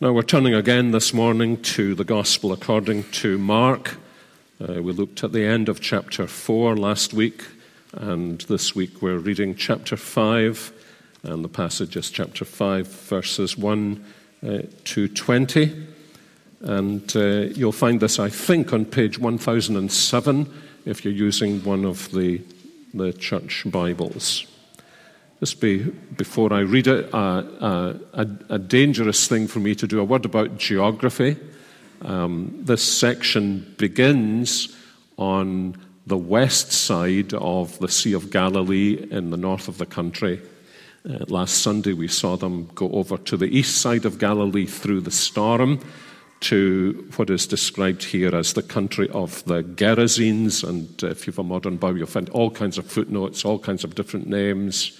Now we're turning again this morning to the Gospel according to Mark. Uh, we looked at the end of chapter 4 last week, and this week we're reading chapter 5, and the passage is chapter 5, verses 1 uh, to 20. And uh, you'll find this, I think, on page 1007 if you're using one of the, the church Bibles. Just be, before I read it, a, a, a, dangerous thing for me to do a word about geography. Um, this section begins on the west side of the Sea of Galilee in the north of the country. Uh, last Sunday, we saw them go over to the east side of Galilee through the storm to what is described here as the country of the Gerasenes. And if you have a modern Bible, you'll find all kinds of footnotes, all kinds of different names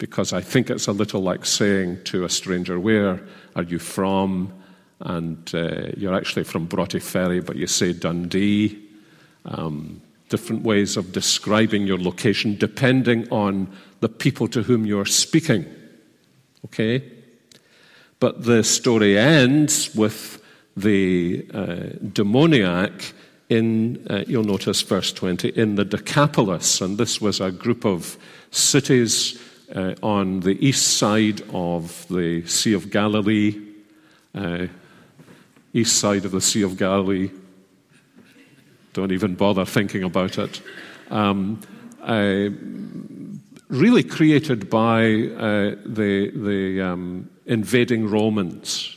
because I think it's a little like saying to a stranger, Where are you from? And uh, you're actually from Broughty Ferry, but you say Dundee. Um, different ways of describing your location depending on the people to whom you're speaking. Okay? But the story ends with the uh, demoniac in, uh, you'll notice verse 20, in the Decapolis. And this was a group of cities uh, on the east side of the Sea of Galilee, uh, east side of the Sea of Galilee. Don't even bother thinking about it. Um, uh, really created by uh, the, the um, invading Romans.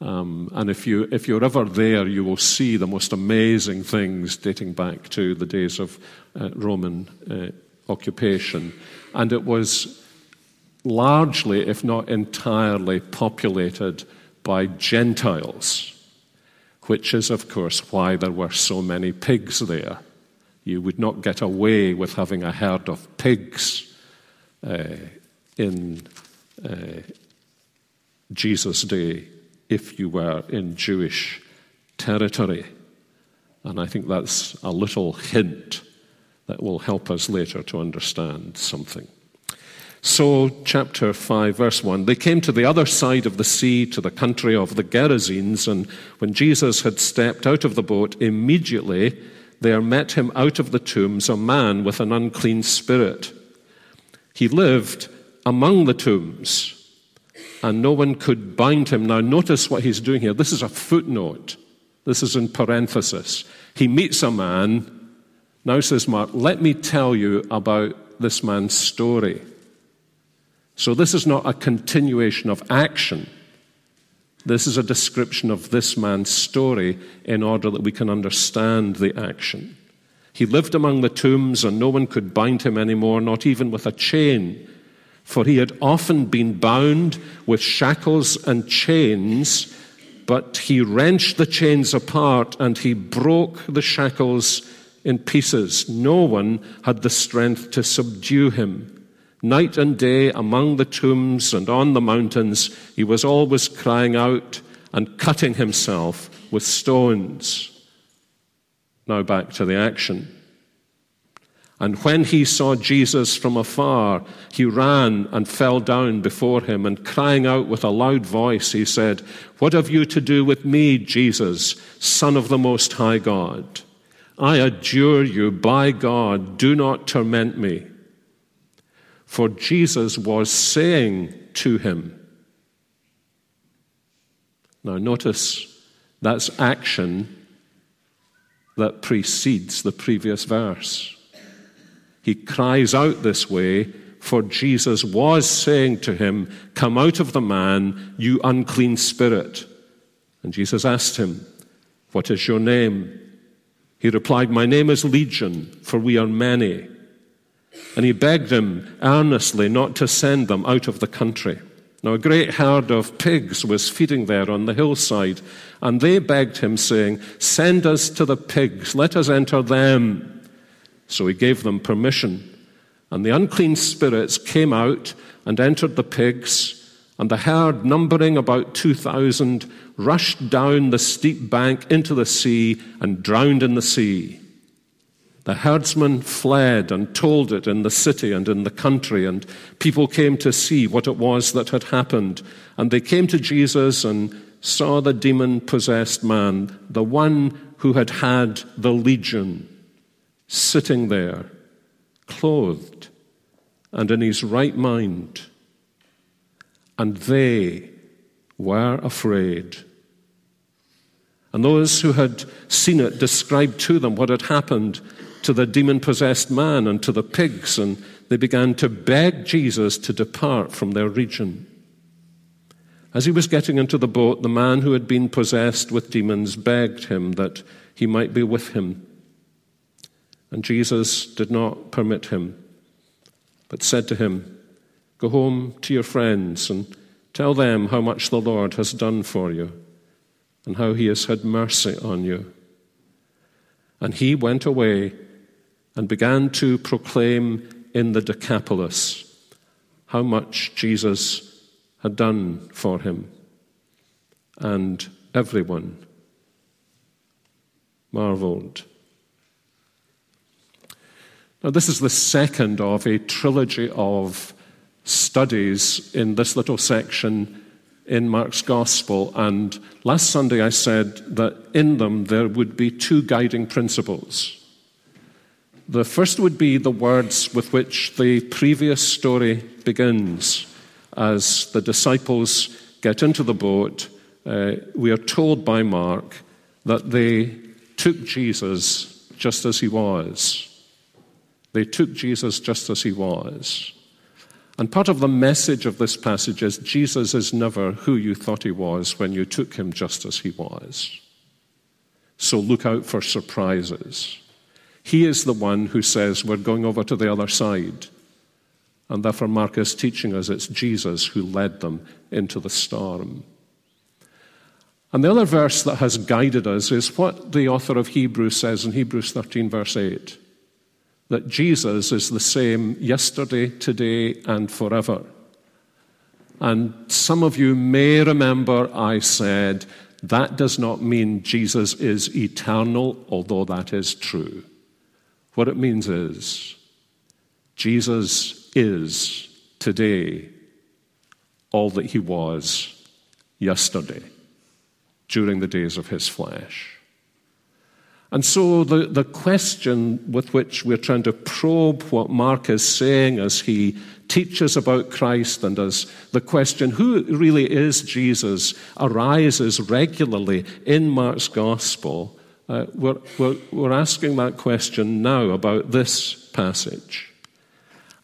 Um, and if, you, if you're ever there, you will see the most amazing things dating back to the days of uh, Roman uh, occupation and it was largely, if not entirely, populated by Gentiles, which is, of course, why there were so many pigs there. You would not get away with having a herd of pigs uh, in uh, Jesus' day if you were in Jewish territory. And I think that's a little hint that will help us later to understand something. So, chapter 5, verse 1 they came to the other side of the sea, to the country of the Gerasenes, and when Jesus had stepped out of the boat, immediately there met him out of the tombs a man with an unclean spirit. He lived among the tombs, and no one could bind him. Now, notice what he's doing here. This is a footnote, this is in parenthesis. He meets a man now, says Mark, let me tell you about this man's story. So, this is not a continuation of action. This is a description of this man's story in order that we can understand the action. He lived among the tombs, and no one could bind him anymore, not even with a chain, for he had often been bound with shackles and chains, but he wrenched the chains apart and he broke the shackles in pieces. No one had the strength to subdue him. Night and day among the tombs and on the mountains, he was always crying out and cutting himself with stones. Now back to the action. And when he saw Jesus from afar, he ran and fell down before him, and crying out with a loud voice, he said, What have you to do with me, Jesus, Son of the Most High God? I adjure you by God, do not torment me. For Jesus was saying to him, now notice that's action that precedes the previous verse. He cries out this way, for Jesus was saying to him, Come out of the man, you unclean spirit. And Jesus asked him, What is your name? He replied, My name is Legion, for we are many. And he begged him earnestly not to send them out of the country. Now, a great herd of pigs was feeding there on the hillside, and they begged him, saying, Send us to the pigs, let us enter them. So he gave them permission. And the unclean spirits came out and entered the pigs and the herd, numbering about 2,000, rushed down the steep bank into the sea and drowned in the sea. The herdsmen fled and told it in the city and in the country, and people came to see what it was that had happened. And they came to Jesus and saw the demon possessed man, the one who had had the legion, sitting there, clothed and in his right mind. And they were afraid. And those who had seen it described to them what had happened to the demon possessed man and to the pigs, and they began to beg Jesus to depart from their region. As he was getting into the boat, the man who had been possessed with demons begged him that he might be with him. And Jesus did not permit him, but said to him, Go home to your friends and tell them how much the Lord has done for you and how he has had mercy on you. And he went away and began to proclaim in the Decapolis how much Jesus had done for him. And everyone marveled. Now, this is the second of a trilogy of studies in this little section in Mark's Gospel. And last Sunday I said that in them there would be two guiding principles. The first would be the words with which the previous story begins. As the disciples get into the boat, uh, we are told by Mark that they took Jesus just as he was. They took Jesus just as he was. And part of the message of this passage is Jesus is never who you thought he was when you took him just as he was. So look out for surprises. He is the one who says, We're going over to the other side. And therefore, Mark is teaching us it's Jesus who led them into the storm. And the other verse that has guided us is what the author of Hebrews says in Hebrews 13, verse 8 that Jesus is the same yesterday, today, and forever. And some of you may remember I said that does not mean Jesus is eternal, although that is true. What it means is Jesus is today all that he was yesterday during the days of his flesh. And so, the, the question with which we're trying to probe what Mark is saying as he teaches about Christ and as the question, who really is Jesus, arises regularly in Mark's gospel, uh, we're, we're, we're asking that question now about this passage.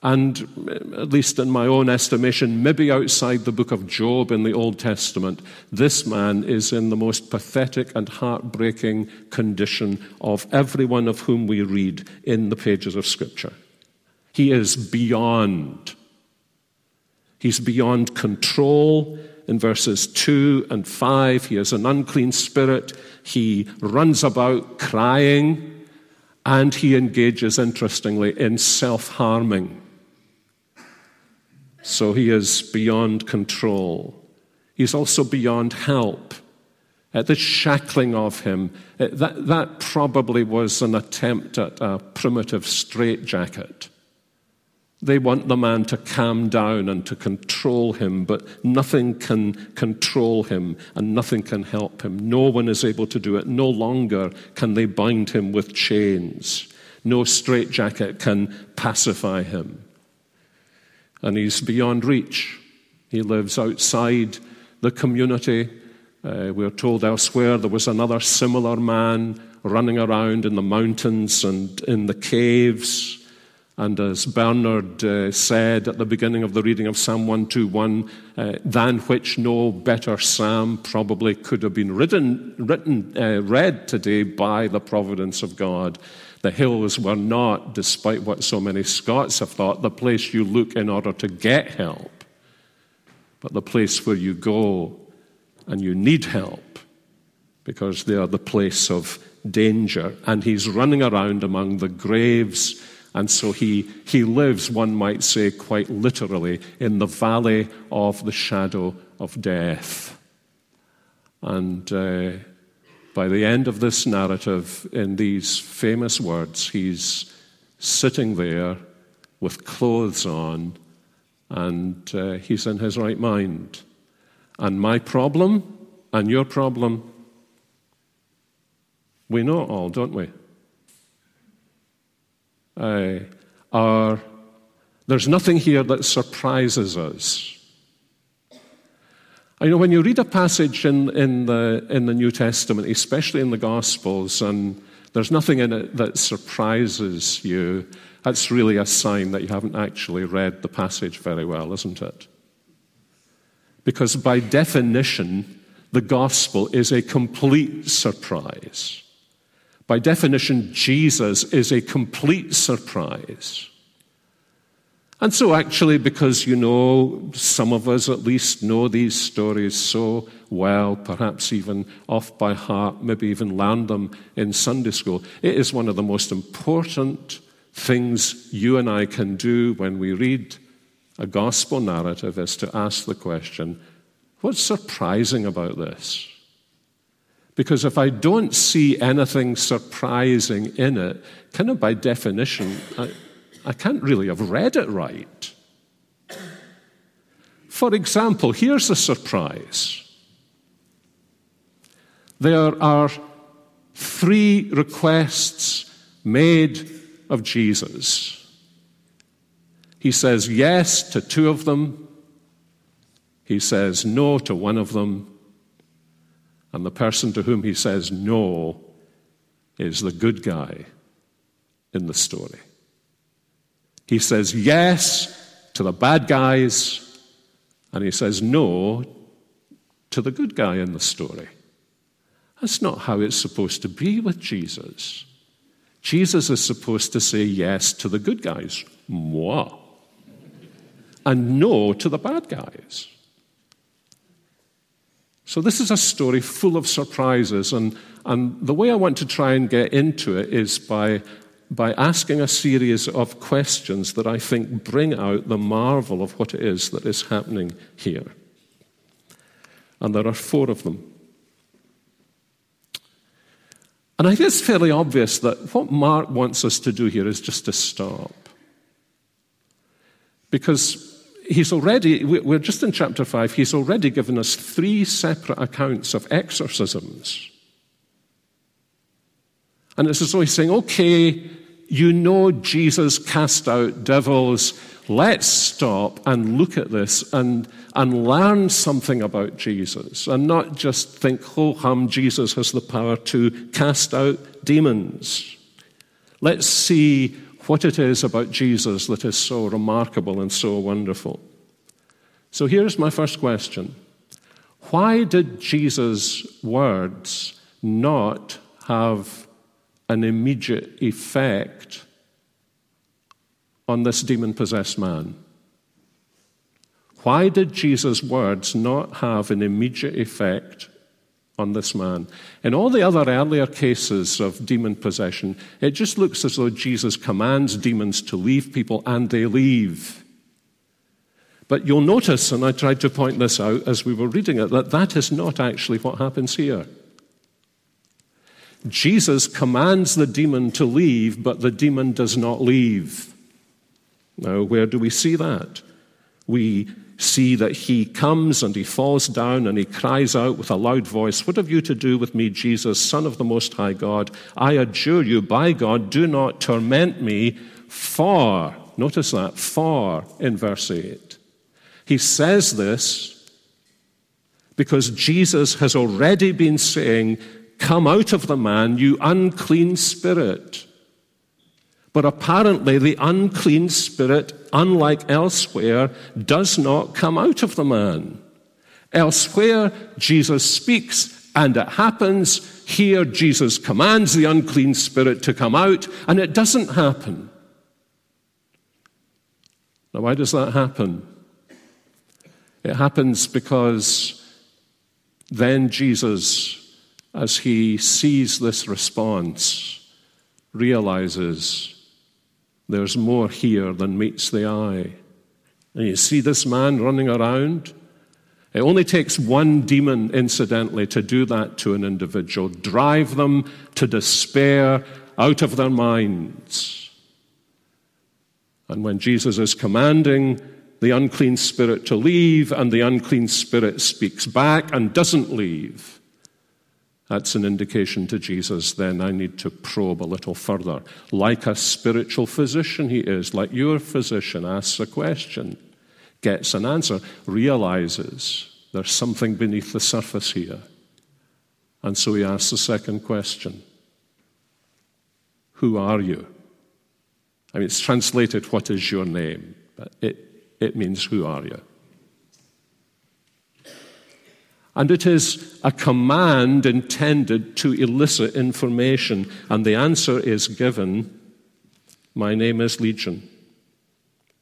And, uh, at least in my own estimation, maybe outside the book of Job in the Old Testament, this man is in the most pathetic and heartbreaking condition of every one of whom we read in the pages of Scripture. He is beyond. He's beyond control. In verses 2 and 5, he is an unclean spirit. He runs about crying, and he engages, interestingly, in self harming. So he is beyond control. He's also beyond help. Uh, the shackling of him, uh, that, that probably was an attempt at a primitive straitjacket. They want the man to calm down and to control him, but nothing can control him and nothing can help him. No one is able to do it. No longer can they bind him with chains. No straitjacket can pacify him and he's beyond reach. He lives outside the community. Uh, we're told elsewhere there was another similar man running around in the mountains and in the caves. And as Bernard uh, said at the beginning of the reading of Psalm 121, uh, than which no better psalm probably could have been written, written uh, read today by the providence of God. The hills were not, despite what so many Scots have thought, the place you look in order to get help, but the place where you go and you need help because they are the place of danger. And he's running around among the graves. And so he, he lives, one might say, quite literally, in the valley of the shadow of death. And uh, by the end of this narrative, in these famous words, he's sitting there with clothes on and uh, he's in his right mind. And my problem and your problem, we know all, don't we? Uh, are, there's nothing here that surprises us. I know when you read a passage in, in, the, in the New Testament, especially in the Gospels, and there's nothing in it that surprises you, that's really a sign that you haven't actually read the passage very well, isn't it? Because by definition, the gospel is a complete surprise. By definition, Jesus is a complete surprise. And so, actually, because you know, some of us at least know these stories so well, perhaps even off by heart, maybe even learned them in Sunday school, it is one of the most important things you and I can do when we read a gospel narrative is to ask the question what's surprising about this? Because if I don't see anything surprising in it, kind of by definition, I, I can't really have read it right. For example, here's a surprise there are three requests made of Jesus. He says yes to two of them, he says no to one of them, and the person to whom he says no is the good guy in the story. He says yes to the bad guys, and he says no to the good guy in the story. That's not how it's supposed to be with Jesus. Jesus is supposed to say yes to the good guys, moi, and no to the bad guys. So, this is a story full of surprises, and, and the way I want to try and get into it is by, by asking a series of questions that I think bring out the marvel of what it is that is happening here. And there are four of them. And I think it's fairly obvious that what Mark wants us to do here is just to stop. Because he's already, we're just in chapter 5, he's already given us three separate accounts of exorcisms. And it's as though he's saying, okay, you know Jesus cast out devils. Let's stop and look at this and, and learn something about Jesus and not just think, ho hum, Jesus has the power to cast out demons. Let's see what it is about Jesus that is so remarkable and so wonderful. So here's my first question Why did Jesus' words not have an immediate effect on this demon possessed man? Why did Jesus' words not have an immediate effect on this man? In all the other earlier cases of demon possession, it just looks as though Jesus commands demons to leave people and they leave. But you'll notice, and I tried to point this out as we were reading it, that that is not actually what happens here. Jesus commands the demon to leave, but the demon does not leave. Now, where do we see that? We see that he comes and he falls down and he cries out with a loud voice, What have you to do with me, Jesus, Son of the Most High God? I adjure you, by God, do not torment me, for, notice that, for in verse 8. He says this because Jesus has already been saying, Come out of the man, you unclean spirit. But apparently, the unclean spirit, unlike elsewhere, does not come out of the man. Elsewhere, Jesus speaks and it happens. Here, Jesus commands the unclean spirit to come out and it doesn't happen. Now, why does that happen? It happens because then Jesus as he sees this response, realizes there's more here than meets the eye. And you see this man running around, It only takes one demon, incidentally, to do that to an individual, drive them to despair out of their minds. And when Jesus is commanding the unclean spirit to leave, and the unclean spirit speaks back and doesn't leave, that's an indication to Jesus, then I need to probe a little further. Like a spiritual physician, he is, like your physician asks a question, gets an answer, realizes there's something beneath the surface here. And so he asks the second question Who are you? I mean, it's translated, What is your name? But it, it means, Who are you? And it is a command intended to elicit information. And the answer is given My name is Legion,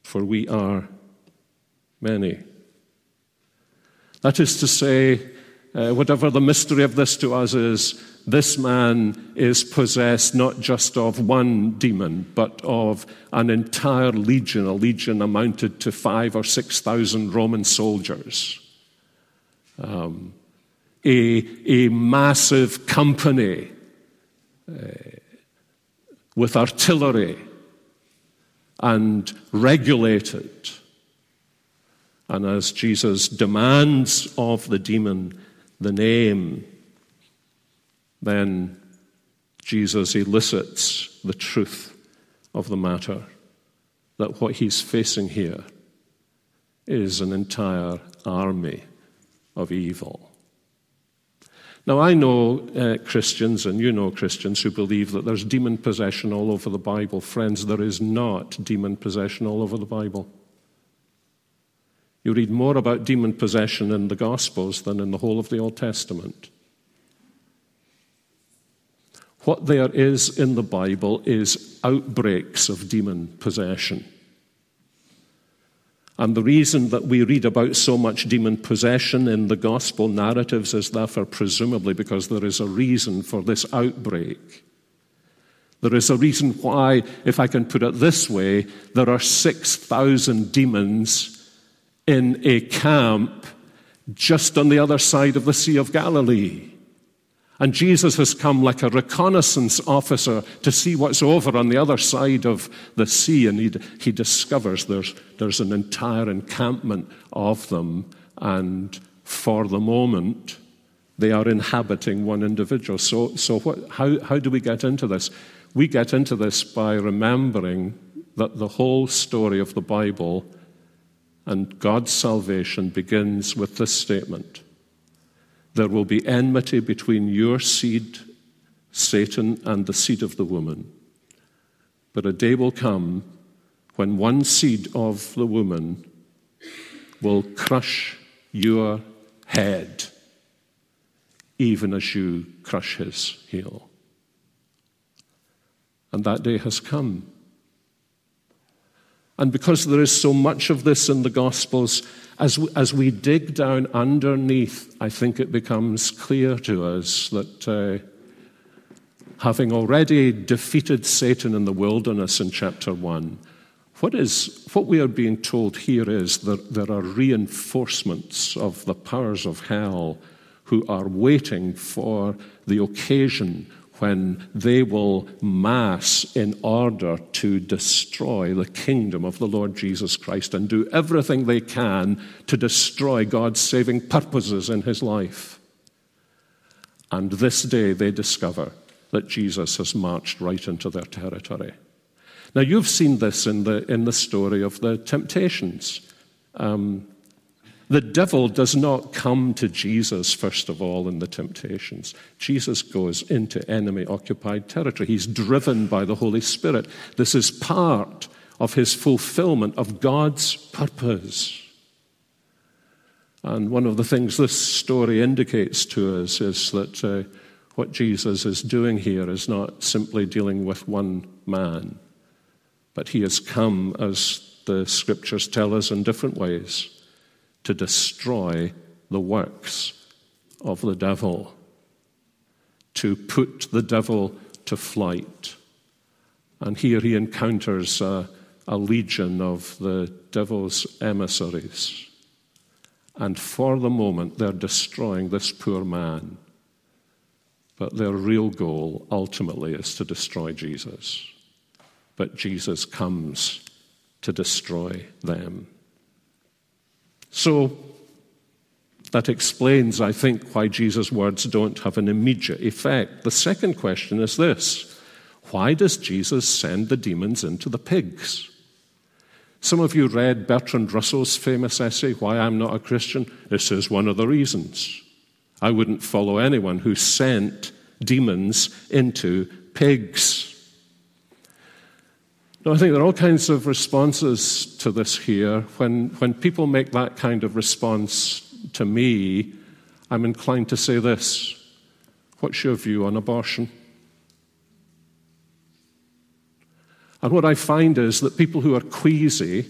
for we are many. That is to say, uh, whatever the mystery of this to us is, this man is possessed not just of one demon, but of an entire legion. A legion amounted to five or six thousand Roman soldiers. Um, a, a massive company uh, with artillery and regulated. And as Jesus demands of the demon the name, then Jesus elicits the truth of the matter that what he's facing here is an entire army of evil. Now, I know uh, Christians, and you know Christians, who believe that there's demon possession all over the Bible. Friends, there is not demon possession all over the Bible. You read more about demon possession in the Gospels than in the whole of the Old Testament. What there is in the Bible is outbreaks of demon possession. And the reason that we read about so much demon possession in the gospel narratives is therefore presumably because there is a reason for this outbreak. There is a reason why, if I can put it this way, there are 6,000 demons in a camp just on the other side of the Sea of Galilee. And Jesus has come like a reconnaissance officer to see what's over on the other side of the sea. And he, he discovers there's, there's an entire encampment of them. And for the moment, they are inhabiting one individual. So, so what, how, how do we get into this? We get into this by remembering that the whole story of the Bible and God's salvation begins with this statement There will be enmity between your seed, Satan, and the seed of the woman. But a day will come when one seed of the woman will crush your head, even as you crush his heel. And that day has come. And because there is so much of this in the Gospels, as we, as we dig down underneath, I think it becomes clear to us that uh, having already defeated Satan in the wilderness in chapter 1, what, is, what we are being told here is that there are reinforcements of the powers of hell who are waiting for the occasion when they will mass in order to destroy the kingdom of the Lord Jesus Christ and do everything they can to destroy God's saving purposes in his life. And this day they discover that Jesus has marched right into their territory. Now, you've seen this in the, in the story of the temptations. Um, the devil does not come to Jesus, first of all, in the temptations. Jesus goes into enemy occupied territory. He's driven by the Holy Spirit. This is part of his fulfillment of God's purpose. And one of the things this story indicates to us is that uh, what Jesus is doing here is not simply dealing with one man, but he has come, as the scriptures tell us, in different ways to destroy the works of the devil, to put the devil to flight. And here he encounters a, a legion of the devil's emissaries. And for the moment, they're destroying this poor man. But their real goal ultimately is to destroy Jesus. But Jesus comes to destroy them. So, that explains, I think, why Jesus' words don't have an immediate effect. The second question is this Why does Jesus send the demons into the pigs? Some of you read Bertrand Russell's famous essay, Why I'm Not a Christian. This is one of the reasons. I wouldn't follow anyone who sent demons into pigs. Now, I think there are all kinds of responses to this here. When, when people make that kind of response to me, I'm inclined to say this What's your view on abortion? And what I find is that people who are queasy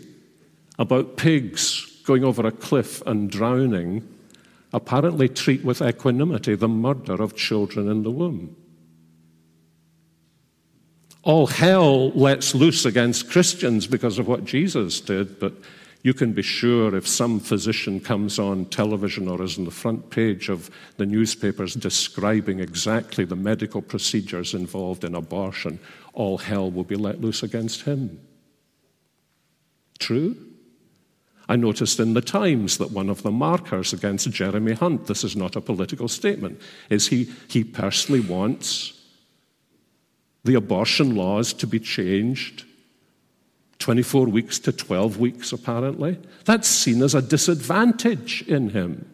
about pigs going over a cliff and drowning apparently treat with equanimity the murder of children in the womb. All hell lets loose against Christians because of what Jesus did, but you can be sure if some physician comes on television or is on the front page of the newspapers describing exactly the medical procedures involved in abortion, all hell will be let loose against him. True? I noticed in the Times that one of the markers against Jeremy Hunt, this is not a political statement, is he, he personally wants the abortion laws to be changed 24 weeks to 12 weeks, apparently. That's seen as a disadvantage in him.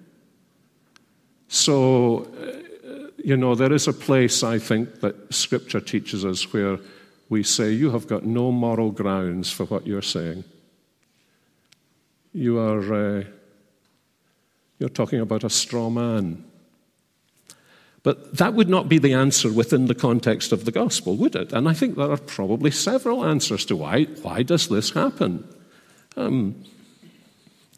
So, uh, you know, there is a place, I think, that Scripture teaches us where we say, You have got no moral grounds for what you're saying. You are uh, you're talking about a straw man. But that would not be the answer within the context of the gospel, would it? And I think there are probably several answers to why, why does this happen? Um,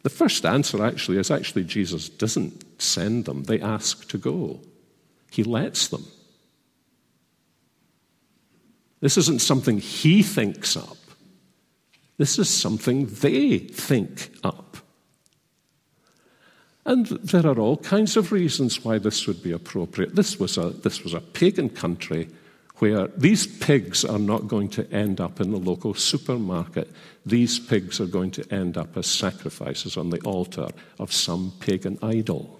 the first answer actually is actually Jesus doesn't send them, they ask to go. He lets them. This isn't something he thinks up. This is something they think up. And there are all kinds of reasons why this would be appropriate. This was a, this was a pagan country where these pigs are not going to end up in the local supermarket. These pigs are going to end up as sacrifices on the altar of some pagan idol.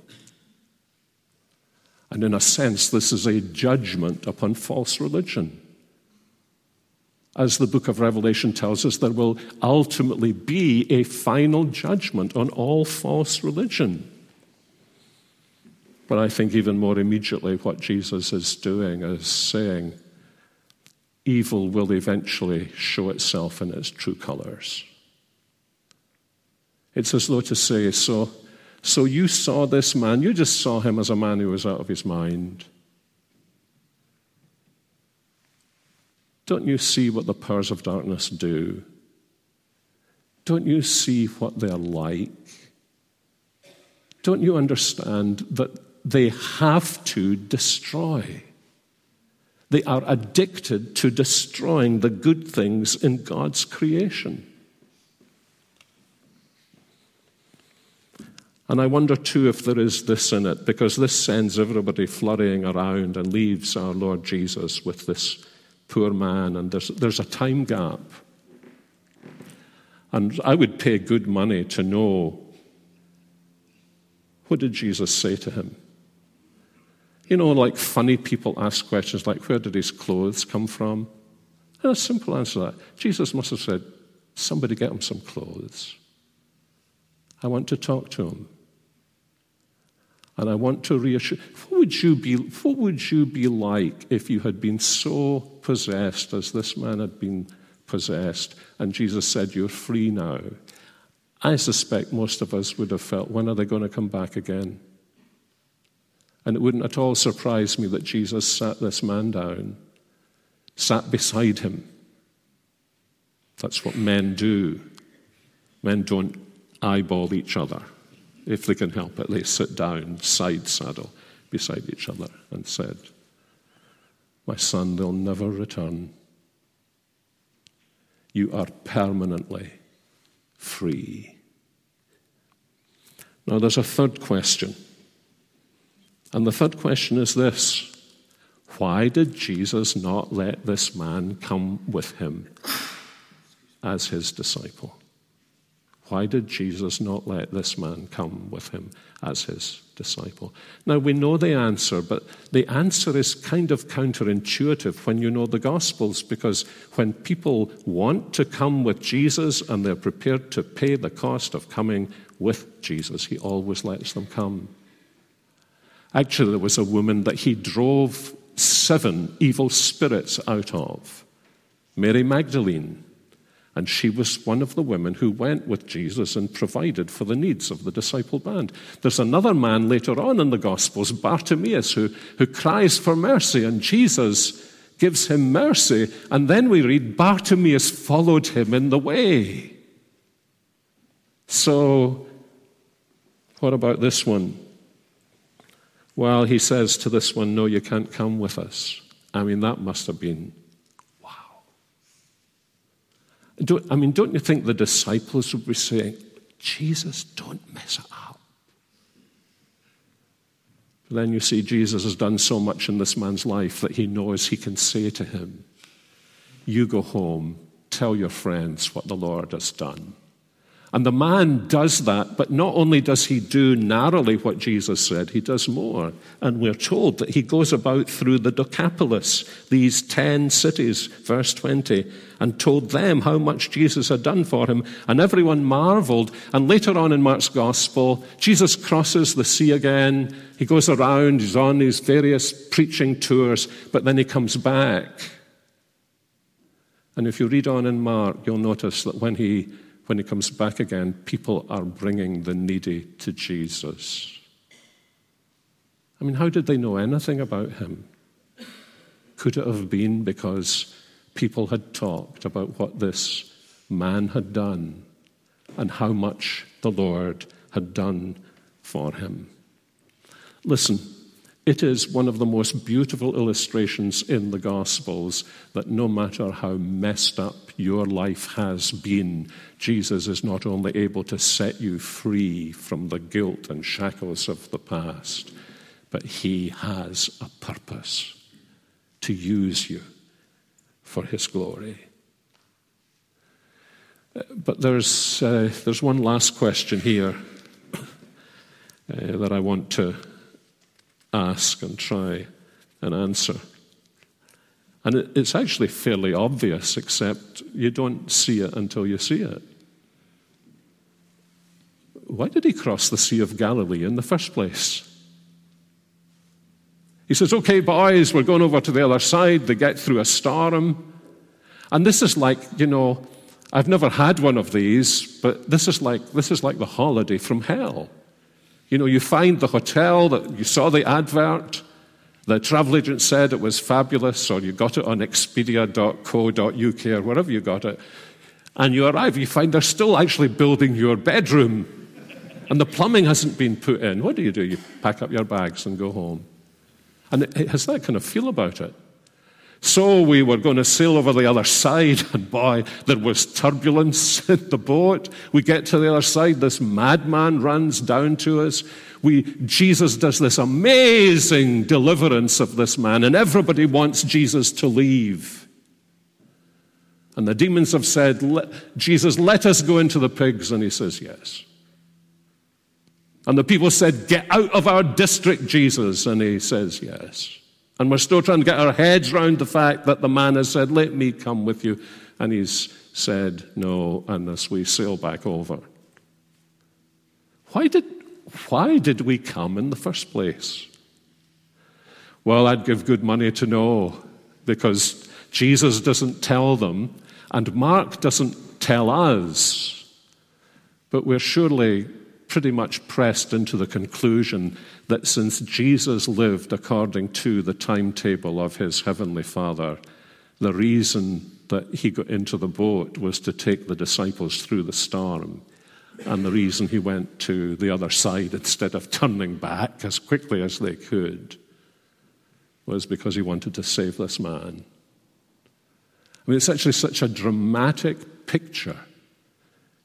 And in a sense, this is a judgment upon false religion. As the book of Revelation tells us, there will ultimately be a final judgment on all false religion. But I think even more immediately, what Jesus is doing is saying, evil will eventually show itself in its true colors. It's as though to say, so, so you saw this man, you just saw him as a man who was out of his mind. Don't you see what the powers of darkness do? Don't you see what they're like? Don't you understand that they have to destroy. They are addicted to destroying the good things in God's creation. And I wonder too if there is this in it, because this sends everybody flurrying around and leaves our Lord Jesus with this poor man, and there's, there's a time gap. And I would pay good money to know what did Jesus say to him? You know, like funny people ask questions like, where did his clothes come from? And a simple answer to that Jesus must have said, somebody get him some clothes. I want to talk to him. And I want to reassure. What would you be, what would you be like if you had been so possessed as this man had been possessed, and Jesus said, You're free now? I suspect most of us would have felt, When are they going to come back again? And it wouldn't at all surprise me that Jesus sat this man down, sat beside him. That's what men do. Men don't eyeball each other. If they can help it, they sit down, side saddle, beside each other, and said, My son, they'll never return. You are permanently free. Now, there's a third question. And the third question is this Why did Jesus not let this man come with him as his disciple? Why did Jesus not let this man come with him as his disciple? Now, we know the answer, but the answer is kind of counterintuitive when you know the Gospels, because when people want to come with Jesus and they're prepared to pay the cost of coming with Jesus, he always lets them come. Actually, there was a woman that he drove seven evil spirits out of Mary Magdalene. And she was one of the women who went with Jesus and provided for the needs of the disciple band. There's another man later on in the Gospels, Bartimaeus, who, who cries for mercy, and Jesus gives him mercy. And then we read, Bartimaeus followed him in the way. So, what about this one? Well, he says to this one, No, you can't come with us. I mean, that must have been wow. don't, I mean, don't you think the disciples would be saying, Jesus, don't mess it up? But then you see, Jesus has done so much in this man's life that he knows he can say to him, You go home, tell your friends what the Lord has done. And the man does that, but not only does he do narrowly what Jesus said, he does more. And we're told that he goes about through the Decapolis, these 10 cities, verse 20, and told them how much Jesus had done for him. And everyone marveled. And later on in Mark's gospel, Jesus crosses the sea again. He goes around, he's on these various preaching tours, but then he comes back. And if you read on in Mark, you'll notice that when he when he comes back again, people are bringing the needy to Jesus. I mean, how did they know anything about him? Could it have been because people had talked about what this man had done and how much the Lord had done for him? Listen, it is one of the most beautiful illustrations in the Gospels that no matter how messed up your life has been, Jesus is not only able to set you free from the guilt and shackles of the past, but he has a purpose to use you for his glory. But there's, uh, there's one last question here uh, that I want to ask and try and answer. And it's actually fairly obvious, except you don't see it until you see it. Why did he cross the Sea of Galilee in the first place? He says, Okay, boys, we're going over to the other side. They get through a storm. And this is like, you know, I've never had one of these, but this is like, this is like the holiday from hell. You know, you find the hotel that you saw the advert, the travel agent said it was fabulous, or you got it on expedia.co.uk or wherever you got it, and you arrive, you find they're still actually building your bedroom, and the plumbing hasn't been put in. What do you do? You pack up your bags and go home. And it has that kind of feel about it. So we were going to sail over the other side, and boy, there was turbulence in the boat. We get to the other side, this madman runs down to us. We, Jesus does this amazing deliverance of this man, and everybody wants Jesus to leave. And the demons have said, Jesus, let us go into the pigs. And he says, Yes. And the people said, Get out of our district, Jesus. And he says, Yes. And we're still trying to get our heads around the fact that the man has said, Let me come with you. And he's said no, and as we sail back over. Why did, why did we come in the first place? Well, I'd give good money to know because Jesus doesn't tell them, and Mark doesn't tell us. But we're surely pretty much pressed into the conclusion that since Jesus lived according to the timetable of his heavenly Father, the reason that he got into the boat was to take the disciples through the storm. And the reason he went to the other side instead of turning back as quickly as they could was because he wanted to save this man. I mean, it's actually such a dramatic picture.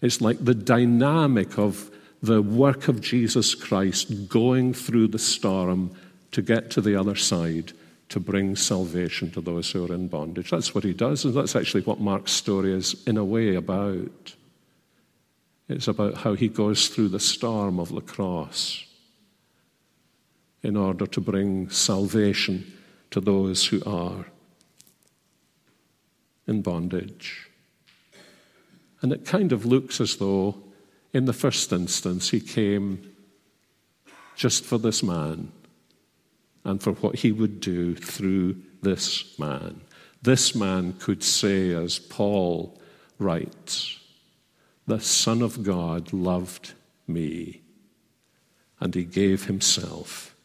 It's like the dynamic of the work of Jesus Christ going through the storm to get to the other side to bring salvation to those who are in bondage. That's what he does, and that's actually what Mark's story is, in a way, about. It's about how he goes through the storm of the cross in order to bring salvation to those who are in bondage. And it kind of looks as though, in the first instance, he came just for this man and for what he would do through this man. This man could say, as Paul writes, the Son of God loved me, and he gave himself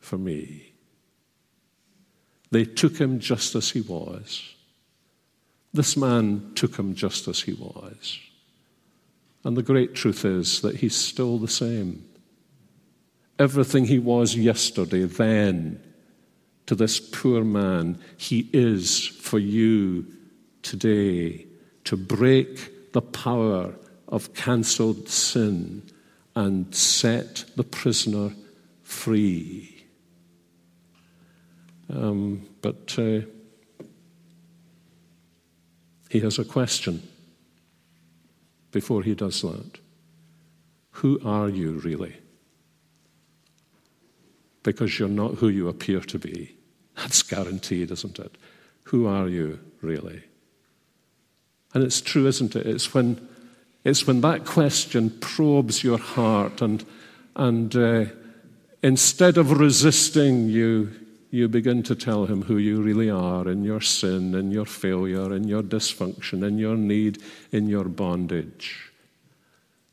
for me. They took him just as he was. This man took him just as he was. And the great truth is that he's still the same everything he was yesterday, then, to this poor man, he is for you today to break the power of cancelled sin and set the prisoner free. Um, but uh, he has a question before he does that. Who are you really? because you're not who you appear to be. That's guaranteed, isn't it? Who are you really? And it's true, isn't it? It's when, it's when that question probes your heart, and, and uh, instead of resisting, you, you begin to tell him who you really are in your sin, in your failure, in your dysfunction, in your need, in your bondage,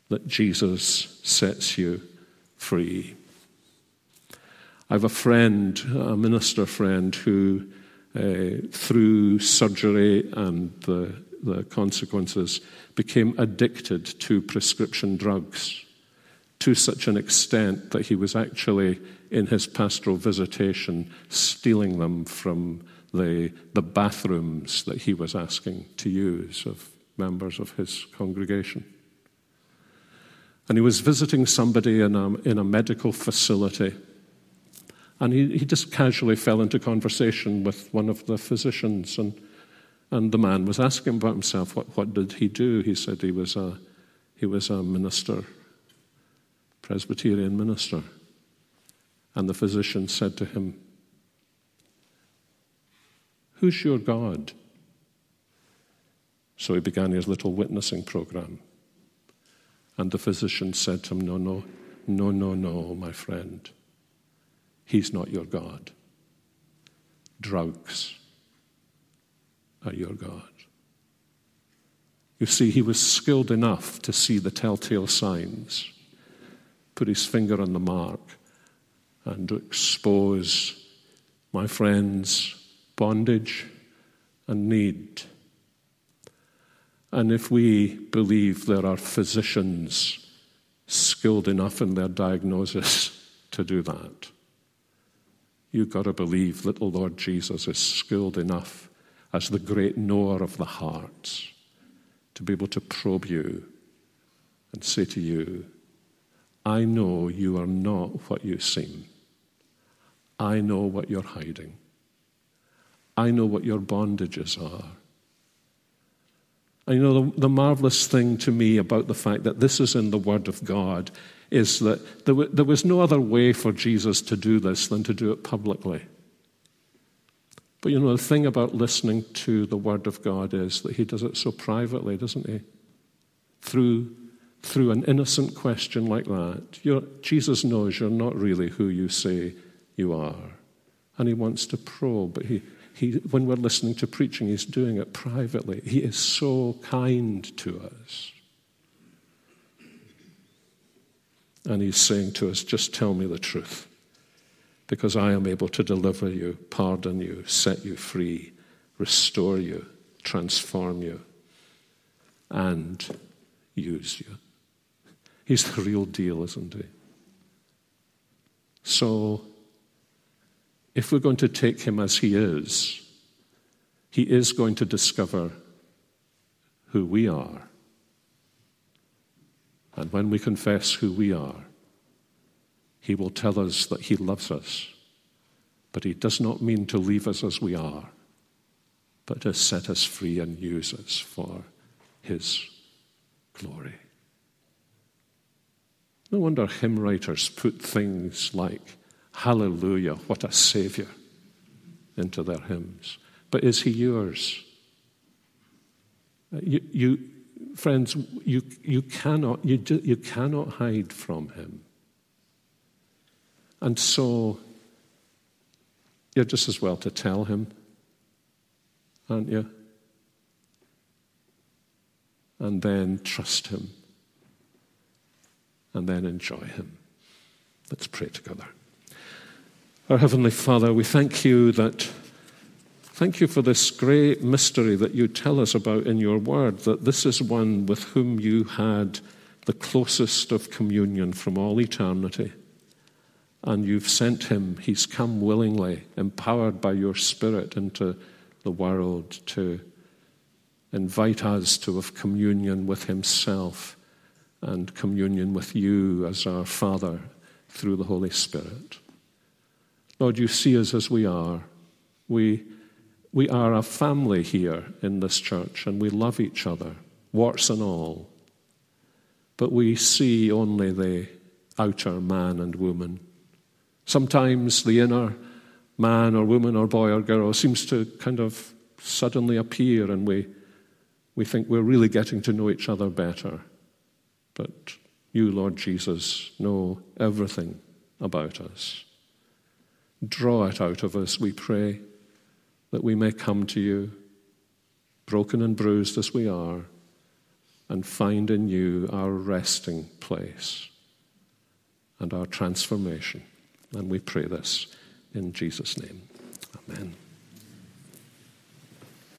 that Jesus sets you free. I have a friend, a minister friend, who, uh, through surgery and the, the consequences, became addicted to prescription drugs to such an extent that he was actually, in his pastoral visitation, stealing them from the, the bathrooms that he was asking to use of members of his congregation. And he was visiting somebody in a, in a medical facility and he, he just casually fell into conversation with one of the physicians. And, and the man was asking about himself, what, what did he do? He said he was a, he was a minister, Presbyterian minister. And the physician said to him, Who's your God? So he began his little witnessing program. And the physician said to him, No, no, no, no, no, my friend. He's not your God. Drugs are your God. You see, he was skilled enough to see the telltale signs, put his finger on the mark, and expose my friend's bondage and need. And if we believe there are physicians skilled enough in their diagnosis to do that, You've got to believe that the Lord Jesus is skilled enough as the great knower of the hearts to be able to probe you and say to you, I know you are not what you seem. I know what you're hiding. I know what your bondages are. And you know, the, the marvelous thing to me about the fact that this is in the Word of God is that there, w- there was no other way for Jesus to do this than to do it publicly. But you know, the thing about listening to the Word of God is that He does it so privately, doesn't He? Through, through an innocent question like that. You're, Jesus knows you're not really who you say you are. And He wants to probe, but he, he, when we're listening to preaching, He's doing it privately. He is so kind to us. And he's saying to us, just tell me the truth, because I am able to deliver you, pardon you, set you free, restore you, transform you, and use you. He's the real deal, isn't he? So, if we're going to take him as he is, he is going to discover who we are And when we confess who we are, He will tell us that He loves us, but He does not mean to leave us as we are, but to set us free and use us for His glory. No wonder hymn writers put things like, Hallelujah, what a Savior, into their hymns. But is He yours? Uh, you, you friends, you, you, cannot, you, you cannot hide from Him. And so, you're just as well to tell Him, aren't you? And then trust Him. And then enjoy Him. Let's pray together. Our Heavenly Father, we thank you that. Thank you for this great mystery that you tell us about in your word, that this is one with whom you had the closest of communion from all eternity. And you've sent him, he's come willingly, empowered by your Spirit into the world to invite us to have communion with himself and communion with you as our Father through the Holy Spirit. Lord, you see us as we are. We we are a family here in this church and we love each other, warts and all. But we see only the outer man and woman. Sometimes the inner man or woman or boy or girl seems to kind of suddenly appear and we, we think we're really getting to know each other better. But you, Lord Jesus, know everything about us. Draw it out of us, we pray that we may come to you, broken and bruised as we are, and find in you our resting place and our transformation. And we pray this in Jesus' name. Amen.